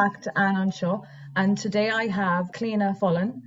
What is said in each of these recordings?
back to Anne on and today I have Cliona Fullen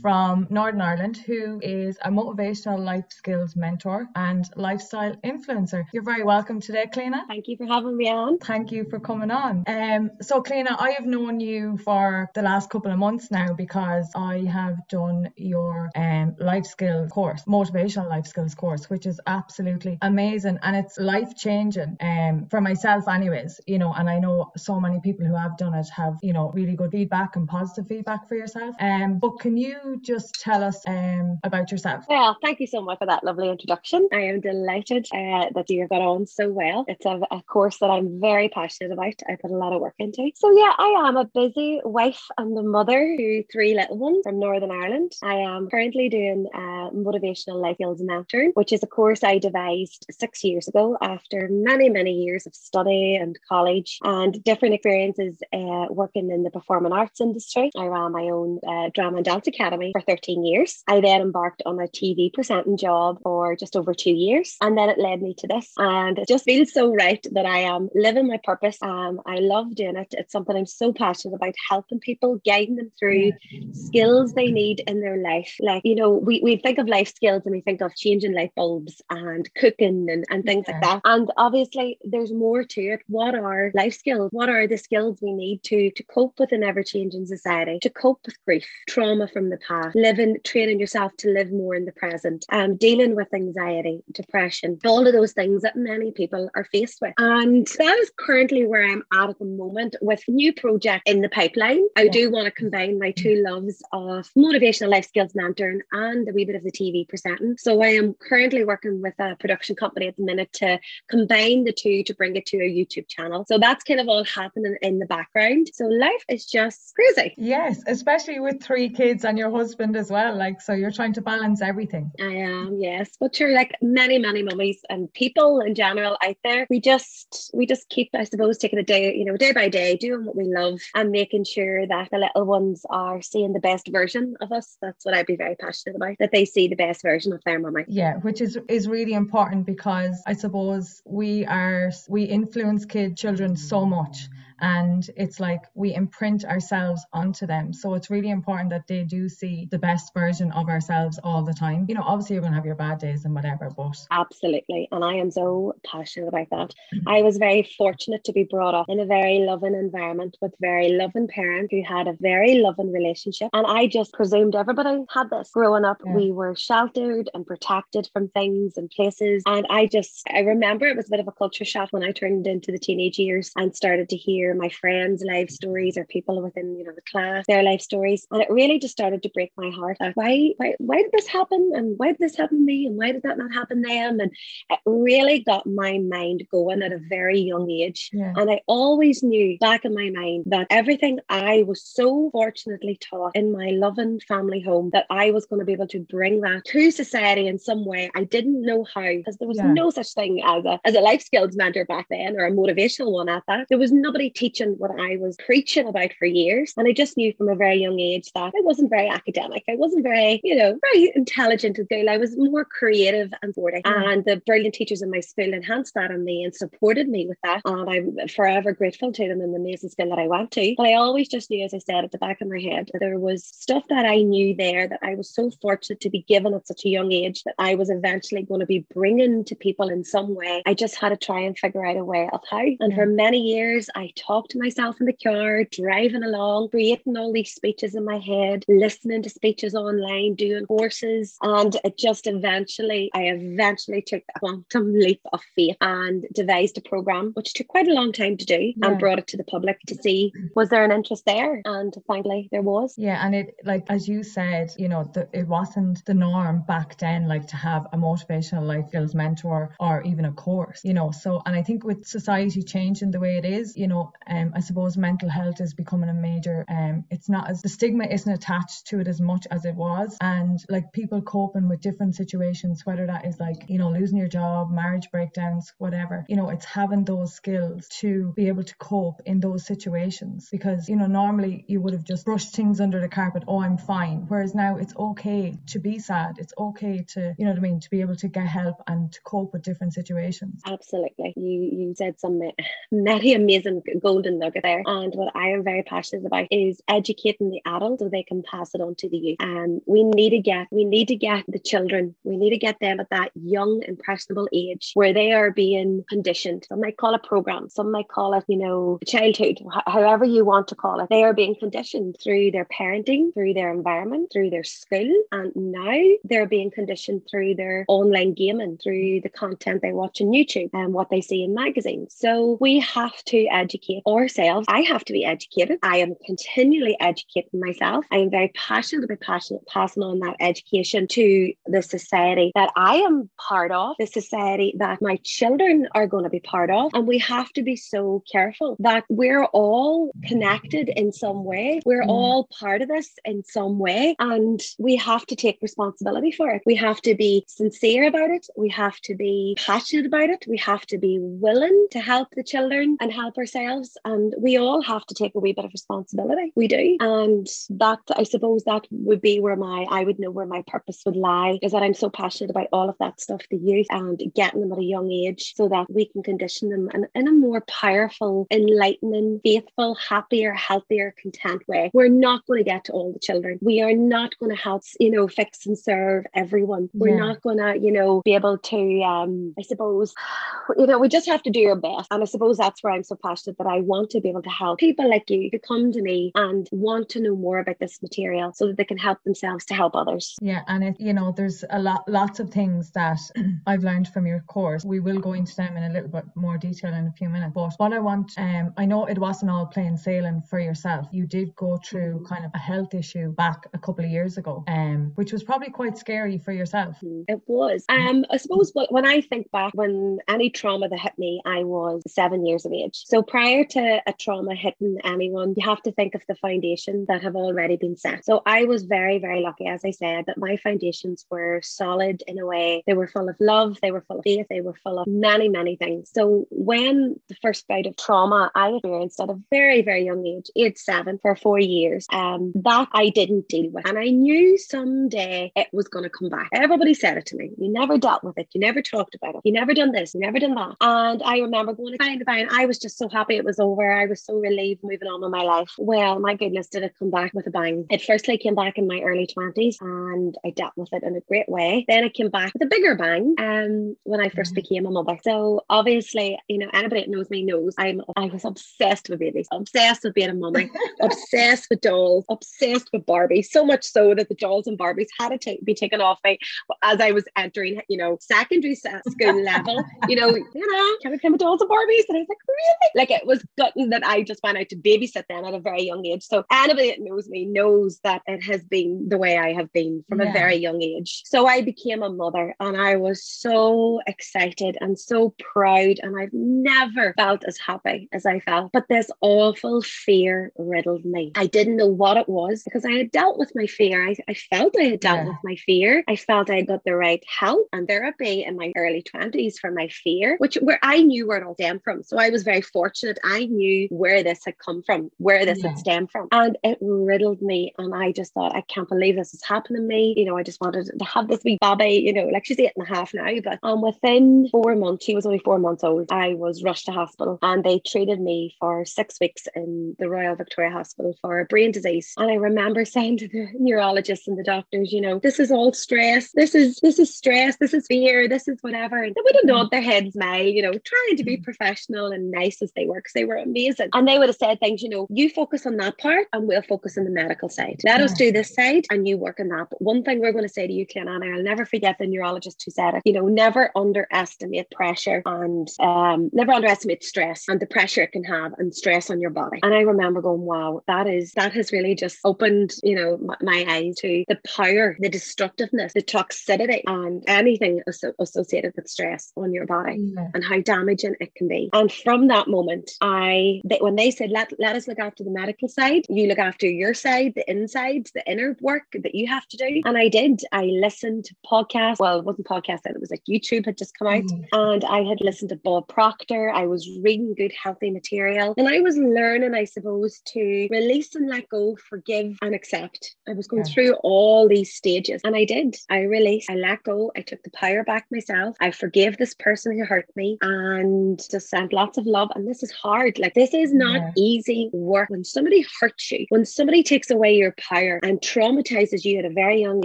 from Northern Ireland, who is a motivational life skills mentor and lifestyle influencer. You're very welcome today, Cliona. Thank you for having me on. Thank you for coming on. Um, so, Cliona, I have known you for the last couple of months now because I have done your um, life skills course, motivational life skills course, which is absolutely amazing and it's life changing um, for myself, anyways. You know, and I know so many people who have done it have, you know, really good feedback and positive feedback for yourself. Um, but can you just tell us um, about yourself? Well, thank you so much for that lovely introduction. I am delighted uh, that you have got on so well. It's a, a, course that I'm very passionate about. I put a lot of work into. So, yeah, I am a busy wife and a mother to three little ones from Northern Ireland. I am currently doing a motivational life skills mentoring, which is a course I devised six years ago after many, many years of study and college and different experiences uh, working in the performing arts industry. I ran my own uh, drama and dance academy Academy for 13 years. I then embarked on a TV presenting job for just over two years. And then it led me to this. And it just feels so right that I am living my purpose. Um, I love doing it. It's something I'm so passionate about helping people, guiding them through skills they need in their life. Like, you know, we, we think of life skills and we think of changing light bulbs and cooking and, and things yeah. like that. And obviously, there's more to it. What are life skills? What are the skills we need to, to cope with an ever changing society, to cope with grief, trauma from the past, living, training yourself to live more in the present, um, dealing with anxiety, depression, all of those things that many people are faced with. And that is currently where I'm at at the moment with new project in the pipeline. I yeah. do want to combine my two loves of motivational life skills mentoring and a wee bit of the TV presenting. So I am currently working with a production company at the minute to combine the two to bring it to a YouTube channel. So that's kind of all happening in the background. So life is just crazy. Yes, especially with three kids and your husband as well. Like, so you're trying to balance everything. I am, yes. But you're like many, many mummies and people in general out there. We just, we just keep, I suppose, taking a day, you know, day by day, doing what we love and making sure that the little ones are seeing the best version of us. That's what I'd be very passionate about, that they see the best version of their mummy. Yeah, which is, is really important because I suppose we are, we influence kid children so much and it's like we imprint ourselves onto them. So it's really important that they do see the best version of ourselves all the time. You know, obviously you're going to have your bad days and whatever, but absolutely. And I am so passionate about that. Mm-hmm. I was very fortunate to be brought up in a very loving environment with very loving parents who had a very loving relationship. And I just presumed everybody had this. Growing up, yeah. we were sheltered and protected from things and places. And I just, I remember it was a bit of a culture shock when I turned into the teenage years and started to hear hear my friends' life stories or people within, you know, the class, their life stories. And it really just started to break my heart. Like, why, why, why did this happen? And why did this happen to me? And why did that not happen to them? And it really got my mind going at a very young age. Yeah. And I always knew back in my mind that everything I was so fortunately taught in my loving family home that I was going to be able to bring that to society in some way. I didn't know how because there was yeah. no such thing as a as a life skills mentor back then or a motivational one at that. There was nobody teaching what I was preaching about for years. And I just knew from a very young age that I wasn't very academic. I wasn't very, you know, very intelligent as girl. I was more creative and sporty. Mm. And the brilliant teachers in my school enhanced that on me and supported me with that. And I'm forever grateful to them in the amazing school that I went to. But I always just knew, as I said, at the back of my head, there was stuff that I knew there that I was so fortunate to be given at such a young age that I was eventually going to be bringing to people in some way. I just had to try and figure out a way of how. And for many years, I talk to myself in the car, driving along, creating all these speeches in my head, listening to speeches online, doing courses. And it just eventually, I eventually took a quantum leap of faith and devised a program, which took quite a long time to do yeah. and brought it to the public to see was there an interest there? And finally there was. Yeah. And it, like, as you said, you know, the, it wasn't the norm back then, like to have a motivational life skills mentor or even a course, you know. So, and I think with society changing the way it is, you know, um, I suppose mental health is becoming a major. Um, it's not as the stigma isn't attached to it as much as it was, and like people coping with different situations, whether that is like you know losing your job, marriage breakdowns, whatever. You know, it's having those skills to be able to cope in those situations because you know normally you would have just brushed things under the carpet. Oh, I'm fine. Whereas now it's okay to be sad. It's okay to you know what I mean to be able to get help and to cope with different situations. Absolutely, you you said some many amazing golden nugget there. And what I am very passionate about is educating the adult so they can pass it on to the youth. And we need to get we need to get the children, we need to get them at that young, impressionable age where they are being conditioned. Some might call it program, some might call it, you know, childhood, however you want to call it. They are being conditioned through their parenting, through their environment, through their school. And now they're being conditioned through their online gaming, through the content they watch on YouTube and what they see in magazines. So we have to educate ourselves. I have to be educated. I am continually educating myself. I am very passionate about passionate passing on that education to the society that I am part of, the society that my children are going to be part of. And we have to be so careful that we're all connected in some way. We're mm. all part of this in some way. And we have to take responsibility for it. We have to be sincere about it. We have to be passionate about it. We have to be willing to help the children and help ourselves. And we all have to take a wee bit of responsibility. We do. And that, I suppose, that would be where my, I would know where my purpose would lie, is that I'm so passionate about all of that stuff, the youth, and getting them at a young age so that we can condition them in, in a more powerful, enlightening, faithful, happier, healthier, content way. We're not going to get to all the children. We are not going to help, you know, fix and serve everyone. We're yeah. not going to, you know, be able to, um, I suppose, you know, we just have to do our best. And I suppose that's where I'm so passionate that I want to be able to help people like you who come to me and want to know more about this material so that they can help themselves to help others. Yeah. And it, you know, there's a lot, lots of things that I've learned from your course. We will go into them in a little bit more detail in a few minutes. But what I want, um, I know it wasn't all plain sailing for yourself. You did go through kind of a health issue back a couple of years ago, um, which was probably quite scary for yourself. Mm-hmm. It was. Um, I suppose when I think back, when any trauma that hit me, I was seven years of age. So prior to a trauma hitting anyone, you have to think of the foundation that have already been set. So I was very, very lucky, as I said, that my foundations were solid in a way. They were full of love, they were full of faith, they were full of many, many things. So when the first bout of trauma I experienced at a very, very young age, age seven, for four years, um, that I didn't deal with. And I knew someday it was going to come back. Everybody said it to me. You never dealt with it. You never talked about it. You never done this. You never done that. And I remember going to find the fine. I was just so happy it was over. I was so relieved moving on with my life. Well, my goodness, did it come back with a bang. It firstly came back in my early 20s and I dealt with it in a great way. Then it came back with a bigger bang um, when I 1st mm-hmm. became a mother. So obviously, you know, anybody that knows me knows I'm I was obsessed with babies, obsessed with being a mummy, obsessed with dolls, obsessed with Barbie. So much so that the dolls and Barbies had to take, be taken off me as I was entering, you know, secondary school level. You know, you know, can I play with dolls and Barbies? And I was like, really? Like it was gutting that I just went out to babysit them at a very young age. So anybody that knows me knows that it has been the way I have been from yeah. a very young age. So I became a mother and I was so excited and so proud. And I've never felt as happy as I felt. But this awful fear riddled me. I didn't know what it was because I had dealt with my fear. I, I felt I had dealt yeah. with my fear. I felt I had got the right help and therapy in my early 20s for my fear, which where I knew where it all stemmed from. So I was very fortunate. I knew where this had come from, where this yeah. had stemmed from. And it riddled me. And I just thought, I can't believe this is happening to me. You know, I just wanted to have this wee baby, you know, like she's eight and a half now. But um, within four months, she was only four months old, I was rushed to hospital and they treated me for six weeks in the Royal Victoria Hospital for a brain disease. And I remember saying to the neurologists and the doctors, you know, this is all stress. This is this is stress. This is fear. This is whatever. And they would have nod their heads, my, you know, trying to be mm. professional and nice as they were because they were amazing. And they would have said things, you know, you focus on that part and we'll focus on the medical side. Let yeah. us do this side and you work on that. But one thing we're going to say to you, Cleananna, I'll never forget the neurologist who said it, you know, never underestimate pressure and um, never underestimate stress and the pressure it can have and stress on your body. And I remember going, wow, that is, that has really just opened, you know, my, my eyes to the power, the destructiveness, the toxicity and anything associated with stress on your body yeah. and how damaging it can be. And from that moment, I they, when they said let let us look after the medical side, you look after your side, the inside, the inner work that you have to do. And I did. I listened to podcasts. Well, it wasn't podcast then; it was like YouTube had just come out, mm. and I had listened to Bob Proctor. I was reading good, healthy material, and I was learning, I suppose, to release and let go, forgive and accept. I was going yeah. through all these stages, and I did. I released. I let go. I took the power back myself. I forgave this person who hurt me and just sent lots of love. And this is hard. Like this is not yeah. easy work. When somebody hurts you, when somebody takes away your power and traumatizes you at a very young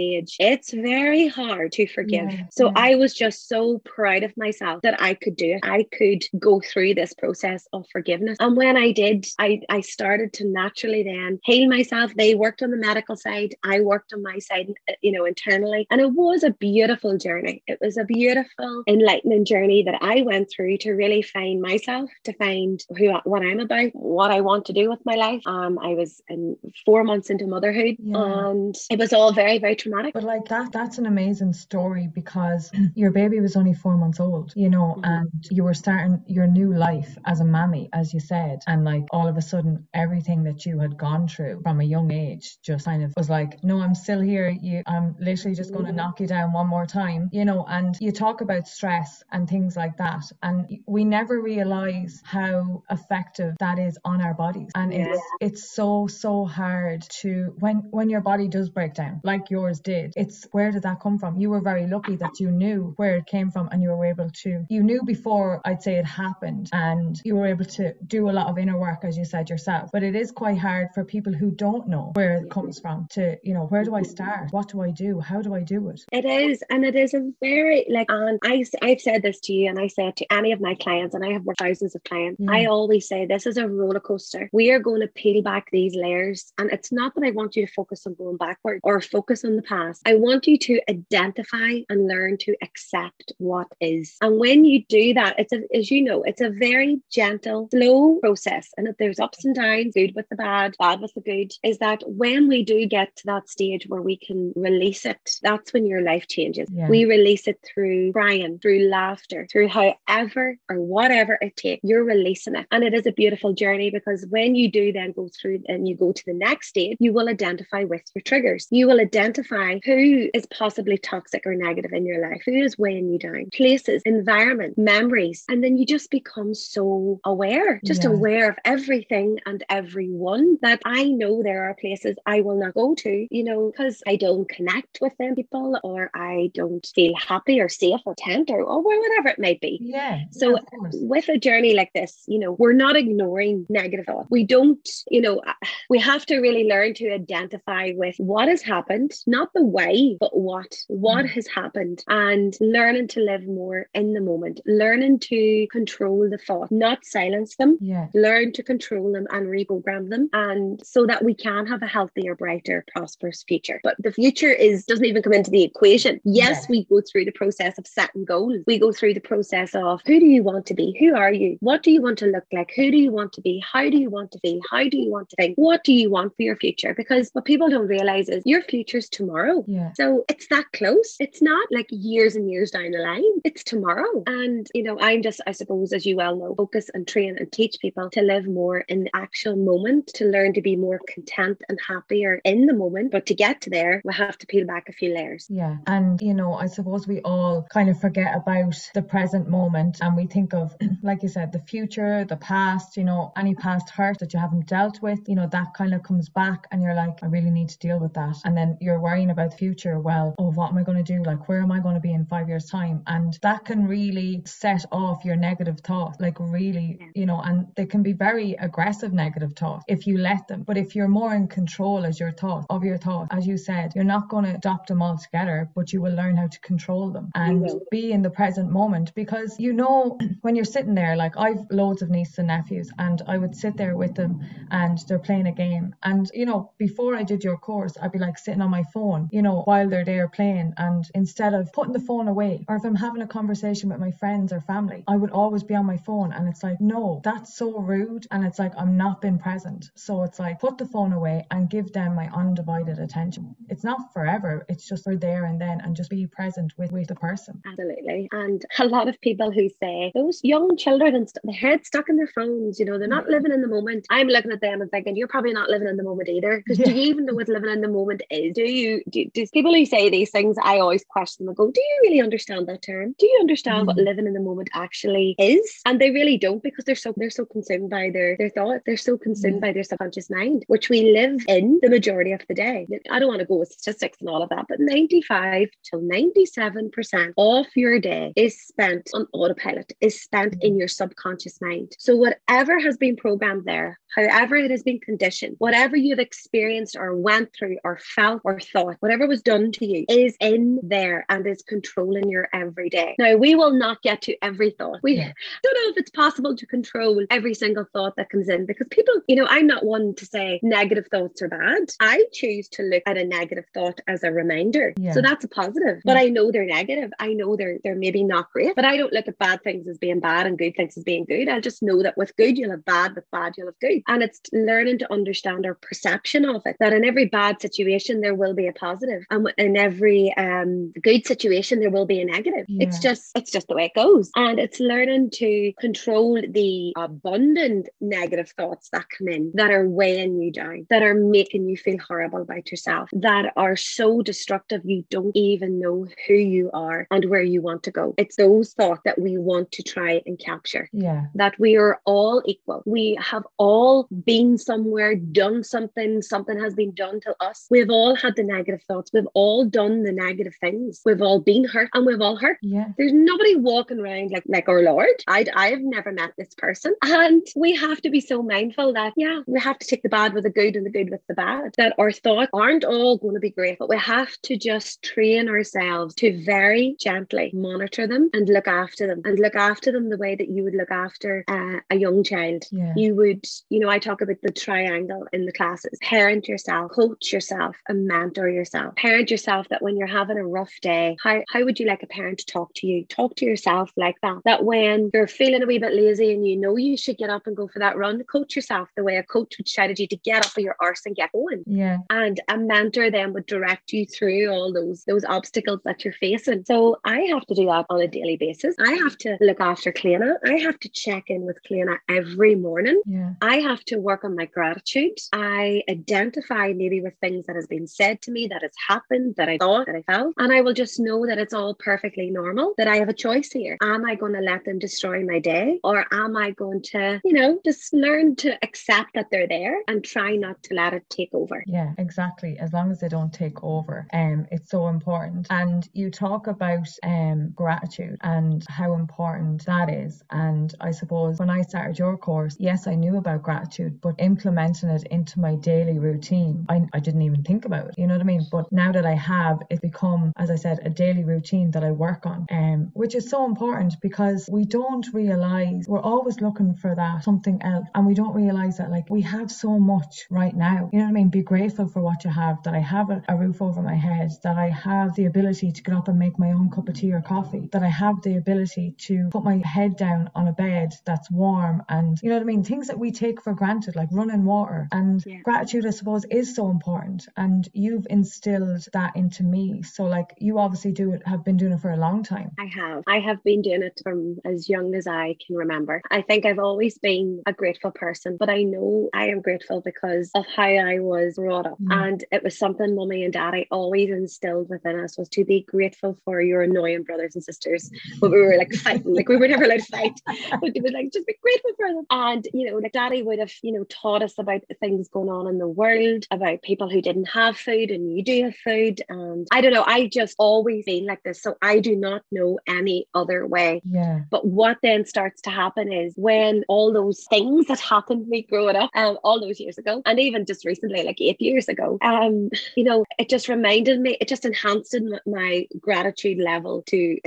age, it's very hard to forgive. Yeah. So yeah. I was just so proud of myself that I could do it. I could go through this process of forgiveness. And when I did, I, I started to naturally then heal myself. They worked on the medical side. I worked on my side, you know, internally. And it was a beautiful journey. It was a beautiful, enlightening journey that I went through to really find myself, to find who what I'm about, what I want to do with my life. Um, I was in four months into motherhood yeah. and it was all very, very traumatic. But like that, that's an amazing story because your baby was only four months old, you know, mm-hmm. and you were starting your new life as a mammy, as you said. And like all of a sudden, everything that you had gone through from a young age just kind of was like, no, I'm still here. You, I'm literally just going to mm-hmm. knock you down one more time, you know, and you talk about stress and things like that. And we never realize how effective that is on our bodies. And yeah. it's, it's so, so hard to, when, when your body does break down, like yours did, it's where did that come from? You were very lucky that you knew where it came from and you were able to, you knew before I'd say it happened and you were able to do a lot of inner work, as you said yourself. But it is quite hard for people who don't know where it comes from to, you know, where do I start? What do I do? How do I do it? It is. And it is a very, like, and I, I've said this to you and I said to any of my clients, and I have thousands of clients, mm. I always say this is a roller coaster. We are going to peel back these layers. And it's not that I want you to focus on going backward or focus on the past. I want you to identify and learn to accept what is. And when you do that, it's a, as you know, it's a very gentle, slow process. And if there's ups and downs, good with the bad, bad with the good, is that when we do get to that stage where we can release it, that's when your life changes. Yeah. We release it through crying, through laughter, through however or whatever it takes, you're releasing it. And it is a beautiful journey because when you do then go through and you go to the next stage, you will identify with your triggers. You will identify who is possibly toxic or negative in your life, who is weighing you down, places, environment, memories. And then you just become so aware, just yeah. aware of everything and everyone that I know there are places I will not go to, you know, because I don't connect with them people or I don't feel happy or safe or tent or, or whatever it might be. Yeah. So yeah, with a journey like this, you know, we're not ignoring negative thought. We don't, you know, we have to really learn to identify with what has happened, not the why, but what, what mm. has happened and learning to live more in the moment, learning to control the thought, not silence them, yeah. learn to control them and reprogram them. And so that we can have a healthier, brighter, prosperous future. But the future is doesn't even come into the equation. Yes, yeah. we go through the process of setting goals. We go through the process of who do you want to be? Who are you? What do you want to look like? Who do you want to be? How do you want to feel? How do you want to think? What do you want for your future? Because what people don't realize is your future's tomorrow. Yeah. So it's that close. It's not like years and years down the line. It's tomorrow. And you know, I'm just, I suppose, as you well know, focus and train and teach people to live more in the actual moment, to learn to be more content and happier in the moment. But to get to there, we have to peel back a few layers. Yeah. And you know, I suppose we all kind of forget about the present moment and we think of, like you said, the future, the past, you know, any past hurt that you haven't dealt with, you know, that kind of comes back and you're like, I really need to deal with that. And then you're worrying about the future. Well, oh, what am I going to do? Like, where am I going to be in five years' time? And that can really set off your negative thoughts, like, really, you know, and they can be very aggressive negative thoughts if you let them. But if you're more in control as your thought of your thoughts, as you said, you're not going to adopt them all together, but you will learn how to control them and be in the present moment because you know when you're sitting there, like I've loads of nieces and nephews, and I would sit there with them and they're playing a game. And you know, before I did your course, I'd be like sitting on my phone, you know, while they're there playing. And instead of putting the phone away, or if I'm having a conversation with my friends or family, I would always be on my phone. And it's like, no, that's so rude. And it's like, I'm not being present. So it's like, put the phone away and give them my undivided attention. It's not forever, it's just for there and then, and just be present with, with the person. Absolutely. And a lot of people who say those young children and st- their head stuck in their phones, you know, they're not living in the moment. I'm looking at them and thinking, you're probably not living in the moment either. Because yeah. do you even know what living in the moment is? Do you, do, do people who say these things, I always question them and go, do you really understand that term? Do you understand mm. what living in the moment actually is? And they really don't because they're so, they're so consumed by their, their thought. They're so consumed mm. by their subconscious mind, which we live in the majority of the day. I don't want to go with statistics and all of that, but 95 to 97% of your day is spent on autopilot, is spent in your subconscious mind. Mind. So whatever has been programmed there, however it has been conditioned, whatever you've experienced or went through or felt or thought, whatever was done to you is in there and is controlling your everyday. Now, we will not get to every thought. We yeah. don't know if it's possible to control every single thought that comes in because people, you know, I'm not one to say negative thoughts are bad. I choose to look at a negative thought as a reminder. Yeah. So that's a positive. But I know they're negative. I know they're they're maybe not great. But I don't look at bad things as being bad and good things as being good. I'll just know that with good you'll have bad, with bad you'll have good. And it's learning to understand our perception of it. That in every bad situation there will be a positive, and in every um, good situation there will be a negative. Yeah. It's just it's just the way it goes. And it's learning to control the abundant negative thoughts that come in that are weighing you down, that are making you feel horrible about yourself, that are so destructive you don't even know who you are and where you want to go. It's those thoughts that we want to try and capture. Yeah. That we are all equal. We have all been somewhere, done something, something has been done to us. We've all had the negative thoughts. We've all done the negative things. We've all been hurt and we've all hurt. Yeah. There's nobody walking around like like our Lord. I I've never met this person. And we have to be so mindful that yeah, we have to take the bad with the good and the good with the bad. That our thoughts aren't all going to be great, but we have to just train ourselves to very gently monitor them and look after them and look after them the way that you would look after uh, Uh, a young child. Yeah. You would, you know, I talk about the triangle in the classes parent yourself, coach yourself, and mentor yourself. Parent yourself that when you're having a rough day, how, how would you like a parent to talk to you? Talk to yourself like that. That when you're feeling a wee bit lazy and you know you should get up and go for that run, coach yourself the way a coach would shout at you to get up of your arse and get going. Yeah. And a mentor then would direct you through all those those obstacles that you're facing. So I have to do that on a daily basis. I have to look after Cliona. I have to check in with Cliona every morning. Yeah. I have to work on my gratitude. I identify maybe with things that has been said to me, that has happened, that I thought, that I felt, and I will just know that it's all perfectly normal. That I have a choice here. Am I going to let them destroy my day, or am I going to, you know, just learn to accept that they're there and try not to let it take over? Yeah, exactly. As long as they don't take over, um, it's so important. And you talk about um gratitude and how important that is. And I suppose when I started your course, yes, I knew about gratitude, but implementing it into my daily routine, I, I didn't even think about it. You know what I mean? But now that I have, it's become, as I said, a daily routine that I work on, um, which is so important because we don't realize we're always looking for that something else, and we don't realize that like we have so much right now. You know what I mean? Be grateful for what you have. That I have a, a roof over my head. That I have the ability to get up and make my own cup of tea or coffee. That I have the ability to put my head down on a bed that's warm and you know what I mean? Things that we take for granted, like running water. And yeah. gratitude, I suppose, is so important. And you've instilled that into me. So like you obviously do it, have been doing it for a long time. I have. I have been doing it from as young as I can remember. I think I've always been a grateful person, but I know I am grateful because of how I was brought up. Mm. And it was something mummy and daddy always instilled within us was to be grateful for your annoying brothers and sisters. But we were like fighting, like we were never allowed to fight. But it was like just be grateful for them. And you know, like daddy would have, you know, taught us about things going on in the world, about people who didn't have food and you do have food. And I don't know, I just always been like this. So I do not know any other way. Yeah. But what then starts to happen is when all those things that happened to me growing up, um, all those years ago, and even just recently, like eight years ago, um, you know, it just reminded me, it just enhanced my gratitude level to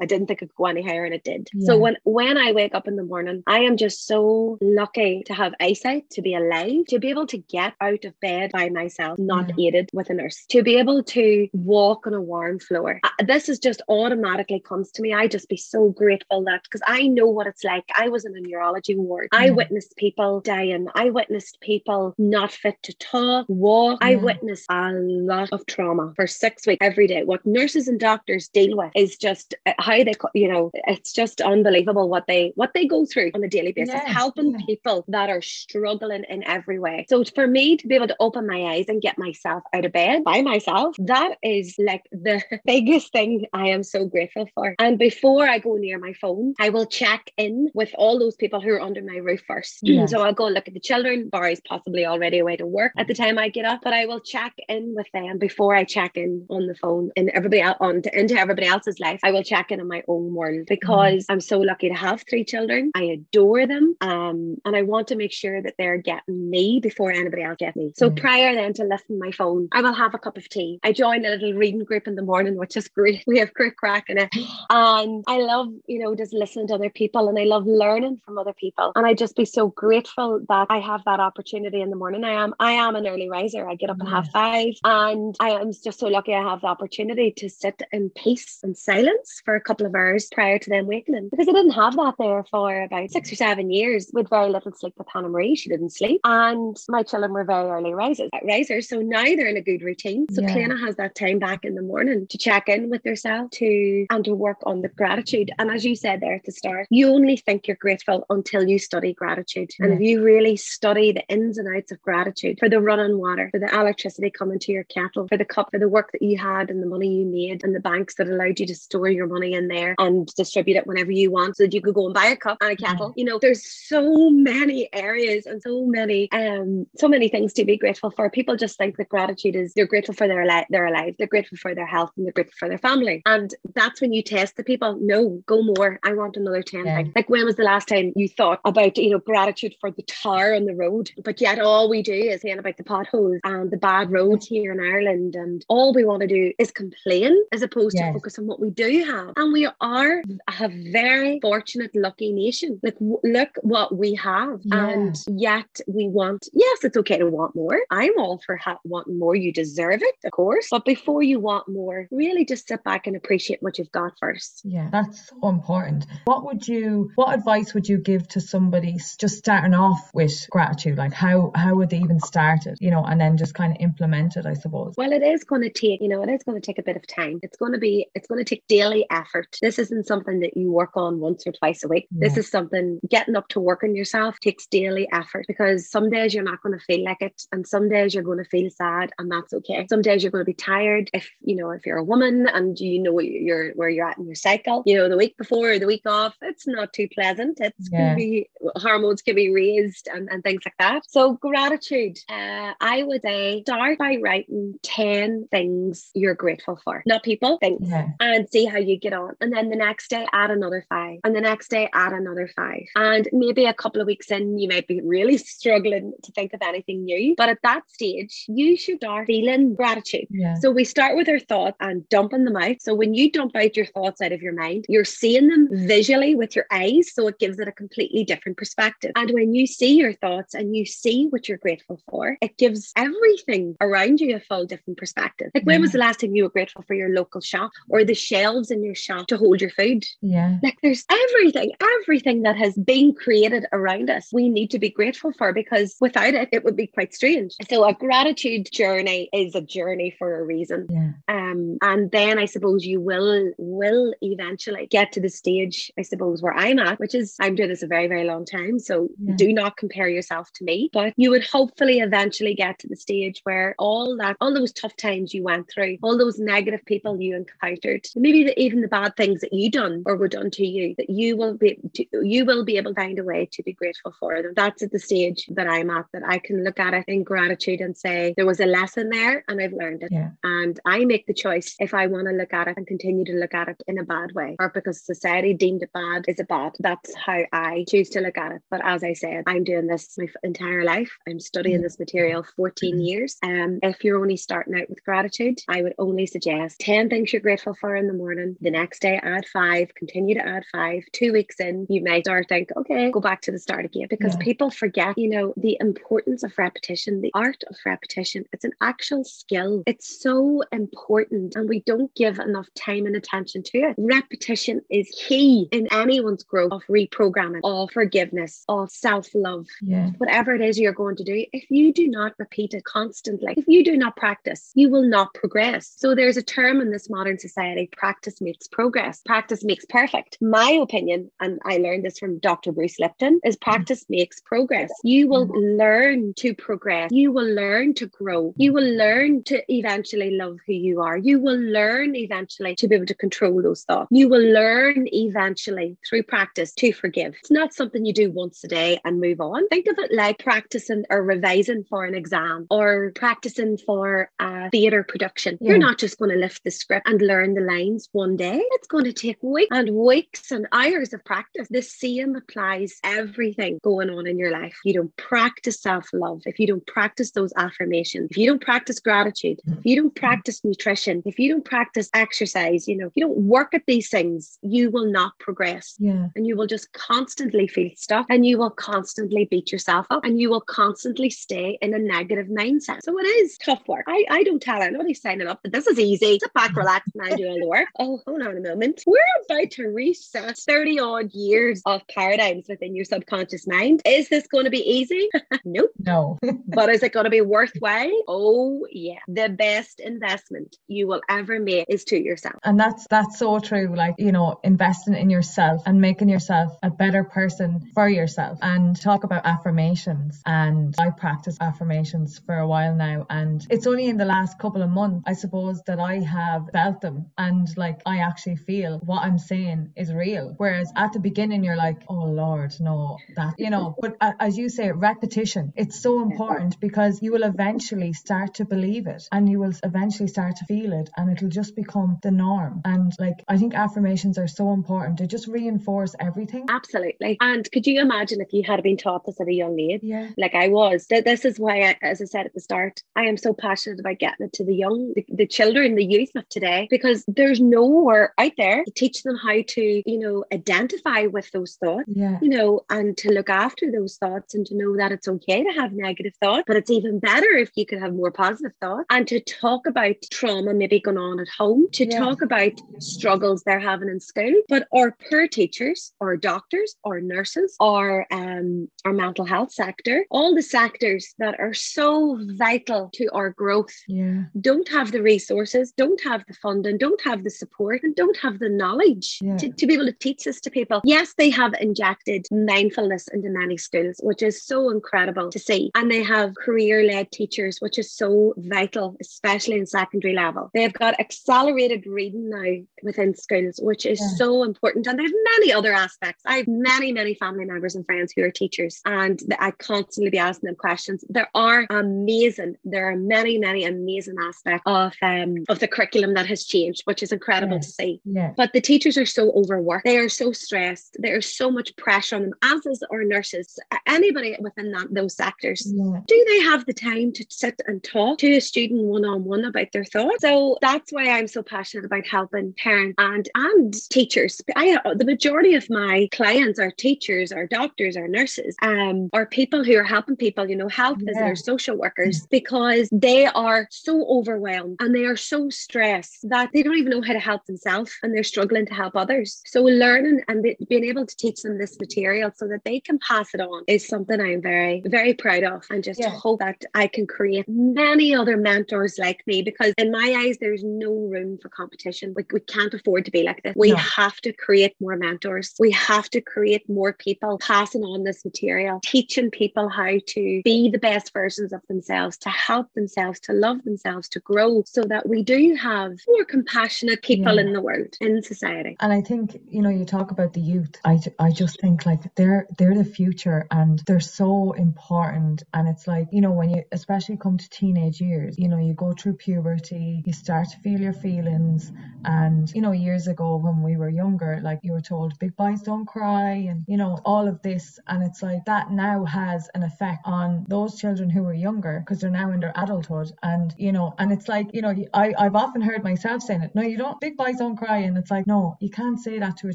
I didn't think it could go any higher and it did. Yeah. So when when I wake up in the morning, I am just so lucky to have eyesight, to be alive, to be able to get out of bed by myself, not yeah. aided with a nurse, to be able to walk on a warm floor. Uh, this is just automatically comes to me. I just be so grateful that because I know what it's like. I was in a neurology ward. Yeah. I mm. witnessed people dying. I witnessed people not fit to talk, walk. I mm. witnessed a lot of trauma for six weeks every day. What nurses and doctors deal with is just uh, how they, you know, it's just unbelievable what they what they go through on a daily basis, yes, helping yeah. people that are struggling in every way. So for me to be able to open my eyes and get myself out of bed by myself, that is like the biggest thing I am so grateful for. And before I go near my phone, I will check in with all those people who are under my roof first. Yes. So I'll go look at the children. Barry's possibly already away to work at the time I get up, but I will check in with them before I check in on the phone and everybody else on to, into everybody else's life. I will check in on my own world because mm. I'm so lucky to have three children. I adore them. Um, and I want to make sure that they're getting me before anybody else gets me. So mm. prior then to lifting my phone, I will have a cup of tea. I join a little reading group in the morning, which is great. We have great crack in it. And I love, you know, just listening to other people and I love learning from other people. And I just be so grateful that I have that opportunity in the morning. I am I am an early riser. I get up at half five and I am just so lucky I have the opportunity to sit in peace and silence for a couple of hours prior to them waking because I didn't have that there for about six or seven years with very little sleep with Hannah Marie. She didn't sleep. And my children were very early risers. risers so now they're in a good routine. So yeah. has that time back in the morning to check in with herself to and to work on the gratitude. And as you said there at the start, you only think you're grateful until you study gratitude. Yeah. And if you really study the ins and outs of gratitude for the running water, for the electricity coming to your kettle, for the cup, for the work that you had and the money you made and the banks that allowed you to store your money in there and distribute it whenever you want so that you could go and buy a cup and a kettle. You know, there's so many areas and so many um so many things to be grateful for. People just think that gratitude is they're grateful for their life, they're alive, they're grateful for their health, and they're grateful for their family. And that's when you test the people. No, go more. I want another 10 yeah. Like when was the last time you thought about, you know, gratitude for the tar on the road? But yet all we do is saying about the potholes and the bad roads here in Ireland. And all we want to do is complain as opposed yes. to focus on what we do have. And we are a very fortunate, lucky nation. Like, look what we have. Yeah. And yet we want, yes, it's okay to want more. I'm all for ha- wanting more. You deserve it, of course. But before you want more, really just sit back and appreciate what you've got first. Yeah, that's so important. What would you, what advice would you give to somebody just starting off with gratitude? Like, how, how would they even start it, you know, and then just kind of implement it, I suppose? Well, it is going to take, you know, it is going to take a bit of time. It's going to be, it's going to take daily effort. This isn't something that you work on once or twice a week. Yeah. This is something getting up to work on yourself takes daily effort because some days you're not going to feel like it and some days you're going to feel sad and that's okay. Some days you're going to be tired if you know if you're a woman and you know you're where you're at in your cycle. You know the week before or the week off, it's not too pleasant. It's yeah. can be hormones can be raised and, and things like that. So gratitude. Uh, I would say start by writing ten things you're grateful for, not people, things, yeah. and see how you get on. And then the next day add another five, and the next day add another five, and maybe a couple of weeks in you might be really struggling to think of anything new. But at that stage, you should start feeling gratitude. Yeah. So we start with our thoughts and dumping them out. So when you dump out your thoughts out of your mind, you're seeing them visually with your eyes. So it gives it a completely different perspective. And when you see your thoughts and you see what you're grateful for, it gives everything around you a full different perspective. Like when was the last time you were grateful for your local shop or the shelves in your shop to hold your food? Yeah. Like there's everything, everything that has been created around us, we need to be grateful for because without it, it would be quite strange. So a gratitude journey is a journey for a reason. Yeah. Um, and then I suppose you will will eventually get to the stage, I suppose, where I'm at, which is I'm doing this a very, very long time. So yeah. do not compare yourself to me. But you would hopefully eventually get to the stage where all that, all those tough times you went through, all those negative people you encountered, maybe the, even the bad things that you done or were done to you, that you will be to, you will be able to find a way to be grateful for them. That's at the stage that I'm at, that I can look at it in gratitude and say there was a lesson there and I've learned it. Yeah. And I make the choice if I want to look at it and continue to look at it in a bad way or because society deemed it bad is a bad. That's how I choose to look at it. But as I said, I'm doing this my entire life. I'm studying mm-hmm. this material 14 mm-hmm. years. Um, if you're only starting out with gratitude, I would only suggest 10 things you're grateful for in the morning. The next day, add five, continue to add five. Two weeks in, you may start think, okay, go back to the start again because yeah. people forget, you know, the importance of repetition, the art of repetition. It's an actual skill. It's so important and we don't give enough time and attention to it. Repetition is key in anyone's growth of reprogramming, of forgiveness, of self love, yeah. whatever it is you're going to do. If you do not repeat it constantly, if you do not practice, you will not progress. So there's a term in this modern society practice makes progress, practice makes perfect. My opinion, and I learned this from Dr. Bruce Lipton, is practice makes progress. You will mm-hmm. learn to progress. You will learn to grow. You will learn to eventually love who you are. You will learn eventually to be able to control those thoughts. You will learn eventually through practice to forgive. It's not something you you do once a day and move on. Think of it like practicing or revising for an exam or practicing for a theatre production. Yeah. You're not just going to lift the script and learn the lines one day. It's going to take weeks and weeks and hours of practice. The same applies everything going on in your life. You don't practice self-love, if you don't practice those affirmations, if you don't practice gratitude, if you don't practice nutrition, if you don't practice exercise, you know, if you don't work at these things, you will not progress. Yeah. And you will just constantly feel stuck and you will constantly beat yourself up and you will constantly stay in a negative mindset. So it is tough work. I, I don't tell anybody signing up that this is easy. Sit back, relax, and I do all the work. Oh, hold on a moment. We're about to reset 30 odd years of paradigms within your subconscious mind. Is this going to be easy? nope. No. but is it going to be worthwhile? Oh, yeah. The best investment you will ever make is to yourself. And that's that's so true. Like, you know, investing in yourself and making yourself a better person for yourself. And talk about affirmations. And I practice affirmations for a while now. And it's only in the last couple of months, I suppose, that I have felt them. And like I actually feel what I'm saying is real. Whereas at the beginning, you're like, oh Lord, no, that, you know, but as you say, repetition, it's so important because you will eventually start to believe it and you will eventually start to feel it and it'll just become the norm. And like, I think affirmations are so important. They just reinforce everything. Absolutely. And could you imagine if you had been taught this at a young age? Yeah. Like I was. This is why, I, as I said at the start, I am so passionate about getting it to the young, the, the children, the youth of today, because there's nowhere out there to teach them how to, you know, identify with those thoughts, yeah. you know, and to look after those thoughts and to know that it's okay to have negative thoughts, but it's even better if you could have more positive thoughts and to talk about trauma maybe going on at home, to yeah. talk about struggles they're having in school. But our poor teachers, or doctors, or nurses, or um, our mental health sector, all the sectors that are so vital to our growth, yeah. don't have the resources, don't have the funding, don't have the support, and don't have the knowledge yeah. to, to be able to teach this to people. Yes, they have injected mindfulness into many schools, which is so incredible to see. And they have career led teachers, which is so vital, especially in secondary level. They've got accelerated reading now within schools, which is yeah. so important. And there's many other aspects. I have many, many family members and friends who are teachers, and I constantly be asking them questions. There are amazing, there are many, many amazing aspects of um, of the curriculum that has changed, which is incredible yeah. to see. Yeah. But the teachers are so overworked. They are so stressed. There's so much pressure on them, as is our nurses, anybody within that those sectors. Yeah. Do they have the time to sit and talk to a student one on one about their thoughts? So that's why I'm so passionate about helping parents and and teachers. I the majority of my clients are teachers, are doctors, are nurses, um, are people who are helping people, you know, health yeah. visitors, social workers, because they are so overwhelmed and they are so stressed that they don't even know how to help themselves and they're struggling to help others. So learning and being able to teach them this material so that they can pass it on is something I'm very, very proud of and just yeah. hope that I can create many other mentors like me because in my eyes, there's no room for competition. We, we can't afford to be like this. We no. have to create more mentors. We have to create more people passing on this material, teaching people how to be the best versions of themselves, to help themselves, to love themselves, to grow so that we do have more compassionate people yeah. in the world, in society. And I think, you know, you talk about the youth. I, I just think like they're they're the future and they're so important. And it's like, you know, when you especially come to teenage years, you know, you go through puberty, you start to feel your feelings. And, you know, years ago when we were younger, like you were told big boys don't cry and, you know, all of this. And it's like that now has an effect on those children who were younger because they're now in their adulthood. And, you know, and it's like, you know, I, I've often heard myself saying it, no, you don't, big boys don't cry. And it's like, no, you can't say that to a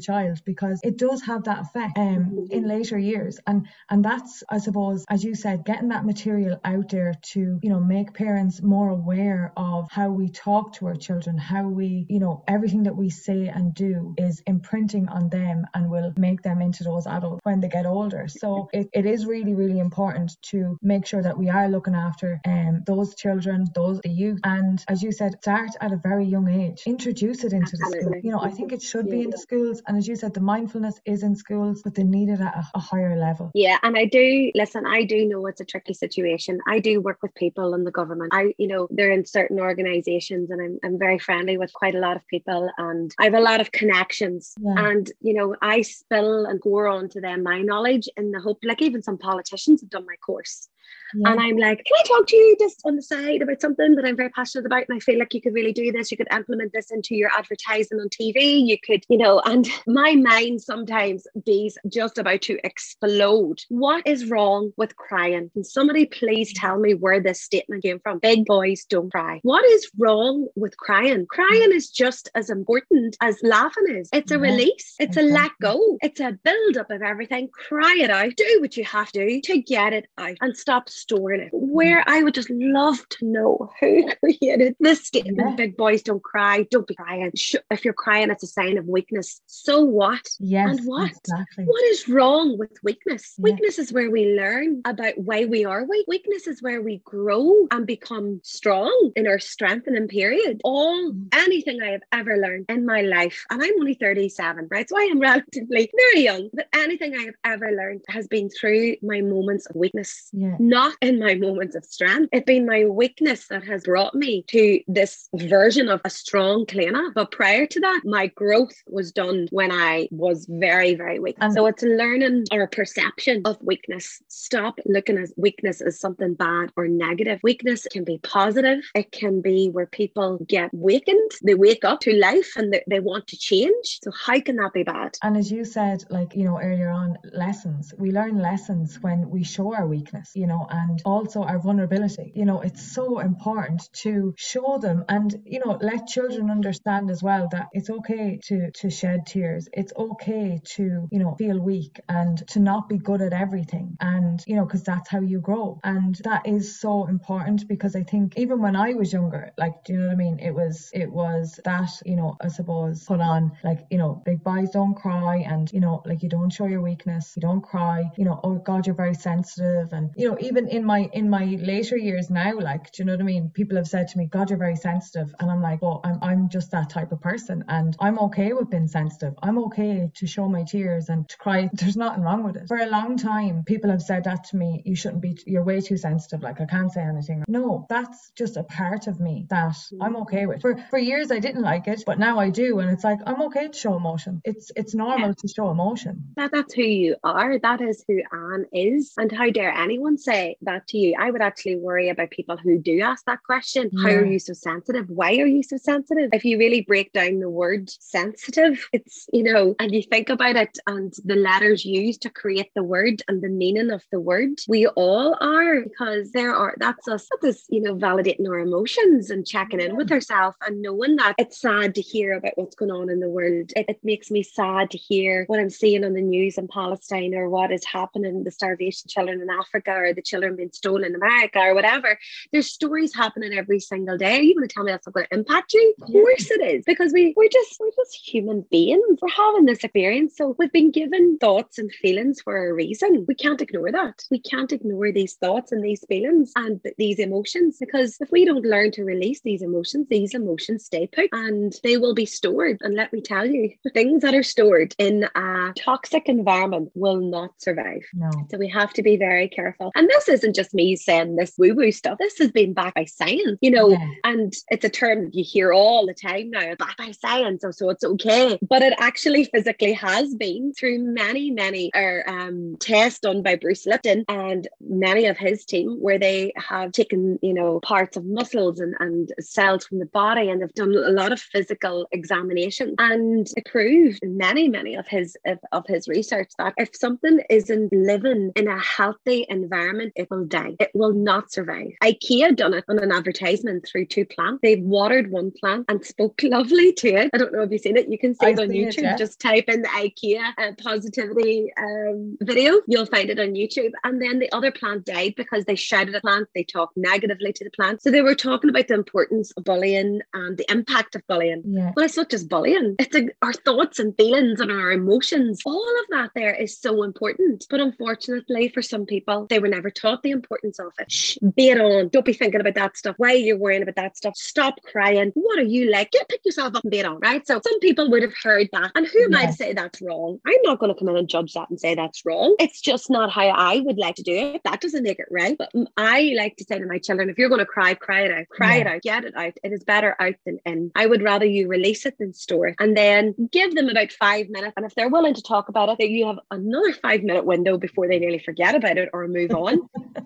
child because it does have that effect um, in later years. And, and that's, I suppose, as you said, getting that material out there to, you know, make parents more aware of how we talk to our children, how we, you know, everything that we say and do is imprinting on them and will make them into those adults when they get older. So it, it is really, really important to make sure that we are looking after um, those children, those the youth. And as you said, start at a very young age. Introduce it into the school. You know, I think it should be in the schools. And as you said, the mindfulness is in schools, but they need it at a, a higher level. Yeah. And I do listen, I do know it's a tricky situation. I do work with people in the government. I, you know, they're in certain organizations and I'm, I'm very friendly with quite a lot of people and I have a lot of connections. Yeah. And, you know, I spill and pour on to them my knowledge in the hope, like even some politicians have done my course. Yeah. And I'm like, can I talk to you just on the side about something that I'm very passionate about? And I feel like you could really do this. You could implement this into your advertising on TV. You could, you know, and my mind sometimes is just about to explode. What is wrong with crying? Can somebody please tell me where this statement came from? Big boys don't cry. What is wrong with crying? Crying is just as important as laughing is. It's a release, it's a let go, it's a build up of everything. Cry it out. Do what you have to to get it out and stop storing it. Where I would just love to know who created this statement yeah. big boys don't cry, don't be crying. If you're crying, it's a sign of weakness. So what? Yes. And what? Exactly. What is wrong with weakness? Yeah. Weakness is where we learn about why we are weak. Weakness is where we grow and become strong in our strengthening period. All mm. anything I have ever learned in my life, and I'm only 37, right? So I am relatively very young, but anything I have ever learned has been through my moments of weakness. Yeah. Not in my moments of strength. It's been my weakness that has brought me to this version of a strong Cliona. But prior to that, my growth was done when I was very, very weak. And so it's learning our perception of weakness. Stop looking at weakness as something bad or negative. Weakness can be positive. It can be where people get wakened. They wake up to life and they, they want to change. So how can that be bad? And as you said, like, you know, earlier on, lessons. We learn lessons when we show our weakness, you know, and also our vulnerability. You know, it's so important to show them and, you know, let children understand as well that it's okay to, to shed tears. It's okay to, you know, feel weak and to not be good at everything. And, you know, because that's how you grow. And that is so important because I think even when I was younger, like, do you know what I mean? It was, it was that, you know, I suppose put on like, you know, big boys don't cry and, you know, like you don't show your weakness, you don't cry, you know, oh God, you're very sensitive. And, you know, even in my in my later years now, like, do you know what I mean? People have said to me, God, you're very sensitive. And I'm like, well, I'm I'm just that type of person. And I'm okay with being sensitive. I'm okay to show my tears and to cry. There's nothing wrong with it. For a long time, people have said that to me, you shouldn't be you're way too sensitive, like I can't say anything. No, that's just a part of me that mm. I'm okay with. For for years I didn't like it, but now I do. And it's like I'm okay to show emotion. It's it's normal yeah. to show emotion. That that's who you are. That is who Anne is. And how dare anyone say that to you. I would actually worry about people who do ask that question. Yeah. How are you so sensitive? Why are you so sensitive? If you really break down the word sensitive, it's, you know, and you think about it and the letters used to create the word and the meaning of the word, we all are because there are, that's us, that is, you know, validating our emotions and checking in with ourselves and knowing that it's sad to hear about what's going on in the world. It, it makes me sad to hear what I'm seeing on the news in Palestine or what is happening, the starvation children in Africa or the children being stolen in America or whatever. There's stories happening every single day. Are you going to tell me that's not going to impact you? Of course it is, because we we're just we're just human beings. We're having this experience. So we've been given thoughts and feelings for a reason. We can't ignore that. We can't ignore these thoughts and these feelings and these emotions because if we don't learn to release these emotions, these emotions stay put and they will be stored. And let me tell you, things that are stored in a toxic environment will not survive. No. So we have to be very careful. And this isn't just me saying this woo woo stuff. This has been backed by science, you know, yeah. and it's a term that you hear all the time now, backed by science, so, so it's okay. But it actually physically has been through many, many er, um, tests done by Bruce Lipton and many of his team where they have taken, you know, parts of muscles and, and cells from the body and they've done a lot of physical examination and it proved many, many of his of, of his research that if something isn't living in a healthy environment, it will die. It will not survive. IKEA done it on an advertisement through two plants. They've watered one plant and spoke lovely to it. I don't know if you've seen it. You can see it on YouTube. It, yeah. Just type in the IKEA uh, positivity um, video. You'll find it on YouTube. And then the other plant died because they shouted at the plant. They talked negatively to the plant. So they were talking about the importance of bullying and the impact of bullying. Yeah. Well, it's not just bullying. It's a, our thoughts and feelings and our emotions. All of that there is so important. But unfortunately, for some people, they were never never taught the importance of it. Shh, be it on. Don't be thinking about that stuff. Why are you're worrying about that stuff? Stop crying. What are you like? Get pick yourself up and be it on, right? So some people would have heard that. And who am yes. I to say that's wrong? I'm not going to come in and judge that and say that's wrong. It's just not how I would like to do it. That doesn't make it right. But I like to say to my children, if you're going to cry, cry it out. Cry yeah. it out. Get it out. It is better out than in. I would rather you release it than store it. And then give them about five minutes. And if they're willing to talk about it, that you have another five minute window before they nearly forget about it or move on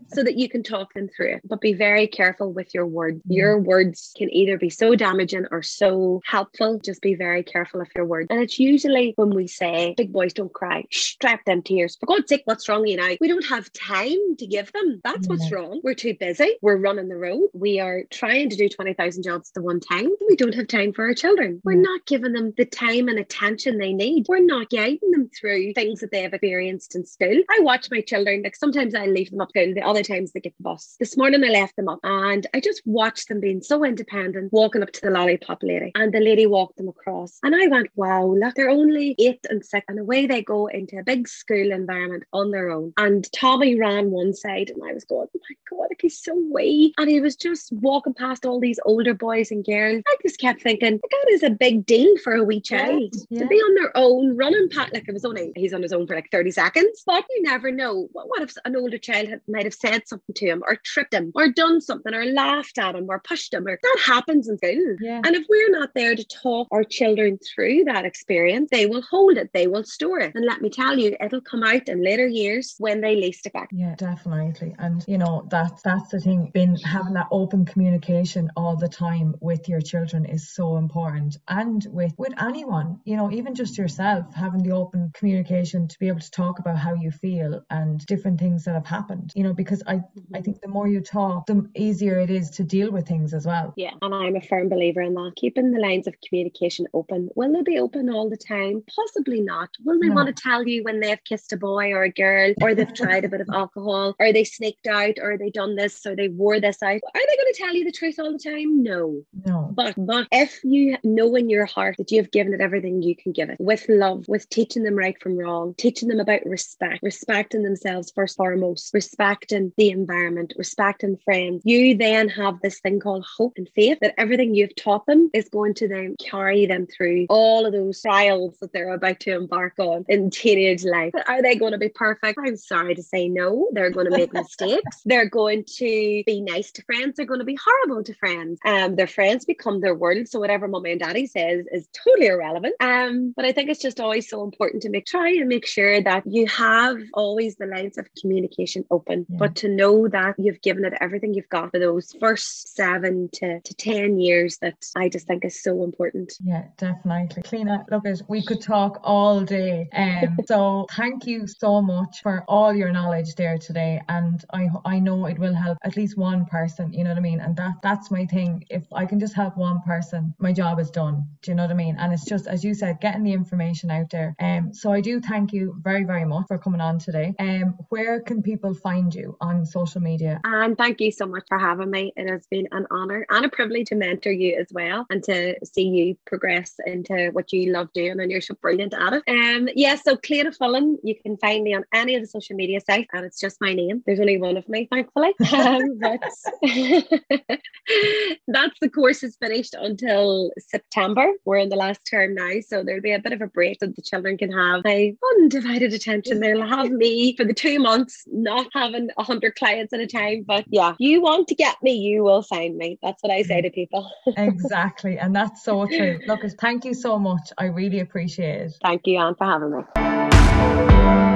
so that you can talk them through it. But be very careful with your words. Your words can either be so damaging or so helpful. Just be very careful of your words. And it's usually when we say, big boys don't cry, strap them tears. For God's sake, what's wrong you now? We don't have time to give them. That's what's wrong. We're too busy. We're running the road. We are trying to do 20,000 jobs at the one time. We don't have time for our children. We're not giving them the time and attention they need. We're not guiding them through things that they have experienced in school. I watch my children, like sometimes I leave them up school, the other times they get the bus. This morning I left them up and I just watched them being so independent, walking up to the lollipop lady. And the lady walked them across. And I went, wow, look, they're only eight and six. And away they go into a big school environment on their own. And Tommy ran one side and I was going, oh my God, like he's so wee. And he was just walking past all these older boys and girls. I just kept thinking, that is a big deal for a wee child yeah, to be on their own, running past, like it was only, he's on his own for like 30 seconds. But you never know. What, what if an older child had, might have said something to him or tripped him or done something or laughed at him or pushed him or that happens in school. Yeah. And if we're not there to talk our children through that experience, they will hold it, they will store it. And let me tell you, it'll come out in later years when they least expect. Yeah, definitely. And you know, that's that's the thing, been having that open communication all the time with your children is so important. And with with anyone, you know, even just yourself, having the open communication to be able to talk about how you feel and different things that have happened. You know, because I I mm-hmm. think the more you talk, the easier it is to deal with things as well. Yeah. And I'm a firm believer in that. Keeping the lines of communication open. Will they be open all the time? Possibly not. Will they no. want to tell you when they've kissed a boy or a girl or they've tried a bit of alcohol or they sneaked out or they done this or they wore this out? Are they going to tell you the truth all the time? No. No. But but if you know in your heart that you have given it everything you can give it with love, with teaching them right from wrong, teaching them about respect, respecting themselves first foremost, respecting the environment, respecting friends, you then have this thing called hope and faith that everything you've taught them is going to then carry them through all of those trials that they're about to embark on in teenage life. But are they going to be perfect? I'm sorry to say no. They're going to make mistakes. They're going to be nice to friends. They're going to be horrible to friends. Um, their friends become their world. So whatever mommy and daddy says is totally irrelevant. Um, but I think it's just always so important to make try and make sure that you have always the lines of communication open, yeah. but to know that you've given it everything you've got for those first seven to, to 10 years that I just think is so important. Yeah, definitely. Cliona, look, at we could talk all day. Um, so thank you so much for all your knowledge there today. And I I know it will help at least one person, you know what I mean? And that that's my thing. If I can just help one person, my job is done. Do you know what I mean? And it's just as you said, getting the information out there. Um, so I do thank you very, very much for coming on today. Um, where can people find you on social media? And thank you so much for having me. It has been an honor and a privilege to mentor you as well and to see you progress into what you love doing and you're so brilliant at it. Um, yeah, so Cliona Fullen, you can find me on any of the social media sites and it's just my name. There's only one of me, thankfully. Um, but that's the course is finished until September. We're in the last term now, so there'll be a bit of a break that the children can have my undivided attention. They'll have me for the two months, not having a hundred clients at a time. But yeah, you want to get me, you will find me. That's what I say mm. to people. exactly. And that's so true. Look, thank you so much. I really appreciate it. Thank you, Anne, for having me.